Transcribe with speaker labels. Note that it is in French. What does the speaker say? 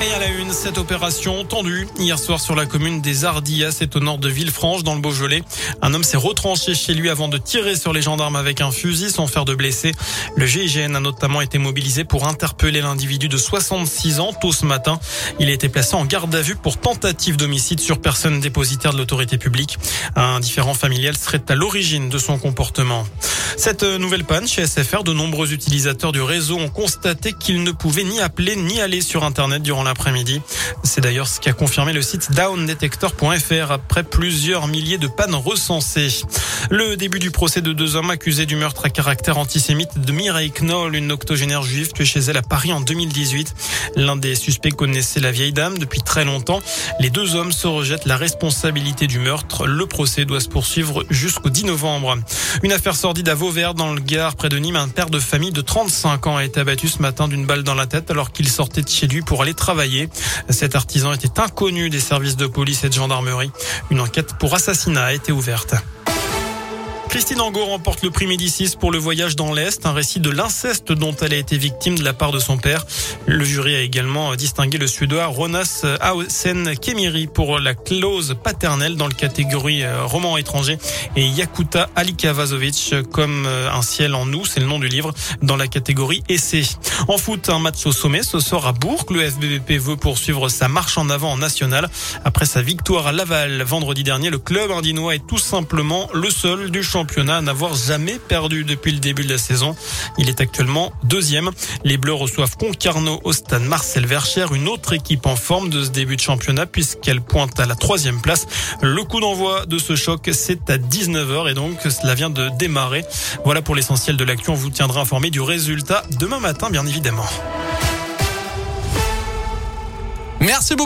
Speaker 1: Et à la une, cette opération tendue hier soir sur la commune des Ardillas, c'est au nord de Villefranche, dans le Beaujolais. Un homme s'est retranché chez lui avant de tirer sur les gendarmes avec un fusil sans faire de blessés. Le GIGN a notamment été mobilisé pour interpeller l'individu de 66 ans tôt ce matin. Il a été placé en garde à vue pour tentative d'homicide sur personne dépositaire de l'autorité publique. Un différent familial serait à l'origine de son comportement. Cette nouvelle panne chez SFR, de nombreux utilisateurs du réseau ont constaté qu'ils ne pouvaient ni appeler ni aller sur Internet durant l'après-midi. C'est d'ailleurs ce qu'a confirmé le site downdetector.fr après plusieurs milliers de pannes recensées. Le début du procès de deux hommes accusés du meurtre à caractère antisémite de Mireille Knoll, une octogénaire juive tuée chez elle à Paris en 2018. L'un des suspects connaissait la vieille dame depuis très longtemps. Les deux hommes se rejettent la responsabilité du meurtre. Le procès doit se poursuivre jusqu'au 10 novembre. Une affaire sordide à Vauvert dans le Gard près de Nîmes. Un père de famille de 35 ans a été abattu ce matin d'une balle dans la tête alors qu'il sortait de chez lui pour aller travailler. Cet artisan était inconnu des services de police et de gendarmerie. Une enquête pour assassinat a été ouverte. Christine Angot remporte le prix Médicis pour le voyage dans l'Est, un récit de l'inceste dont elle a été victime de la part de son père. Le jury a également distingué le Suédois Ronas Ausen Kemiri pour la clause paternelle dans le catégorie euh, roman étranger et Yakuta Alikavazovic comme euh, un ciel en nous, c'est le nom du livre, dans la catégorie essai. En foot, un match au sommet ce soir à Bourg. Le FBVP veut poursuivre sa marche en avant en national. Après sa victoire à Laval vendredi dernier, le club indinois est tout simplement le seul du champ n'avoir jamais perdu depuis le début de la saison. Il est actuellement deuxième. Les Bleus reçoivent Concarneau au Marcel Vercher, une autre équipe en forme de ce début de championnat puisqu'elle pointe à la troisième place. Le coup d'envoi de ce choc, c'est à 19h et donc cela vient de démarrer. Voilà pour l'essentiel de l'actu. On vous tiendra informé du résultat demain matin, bien évidemment.
Speaker 2: Merci beaucoup.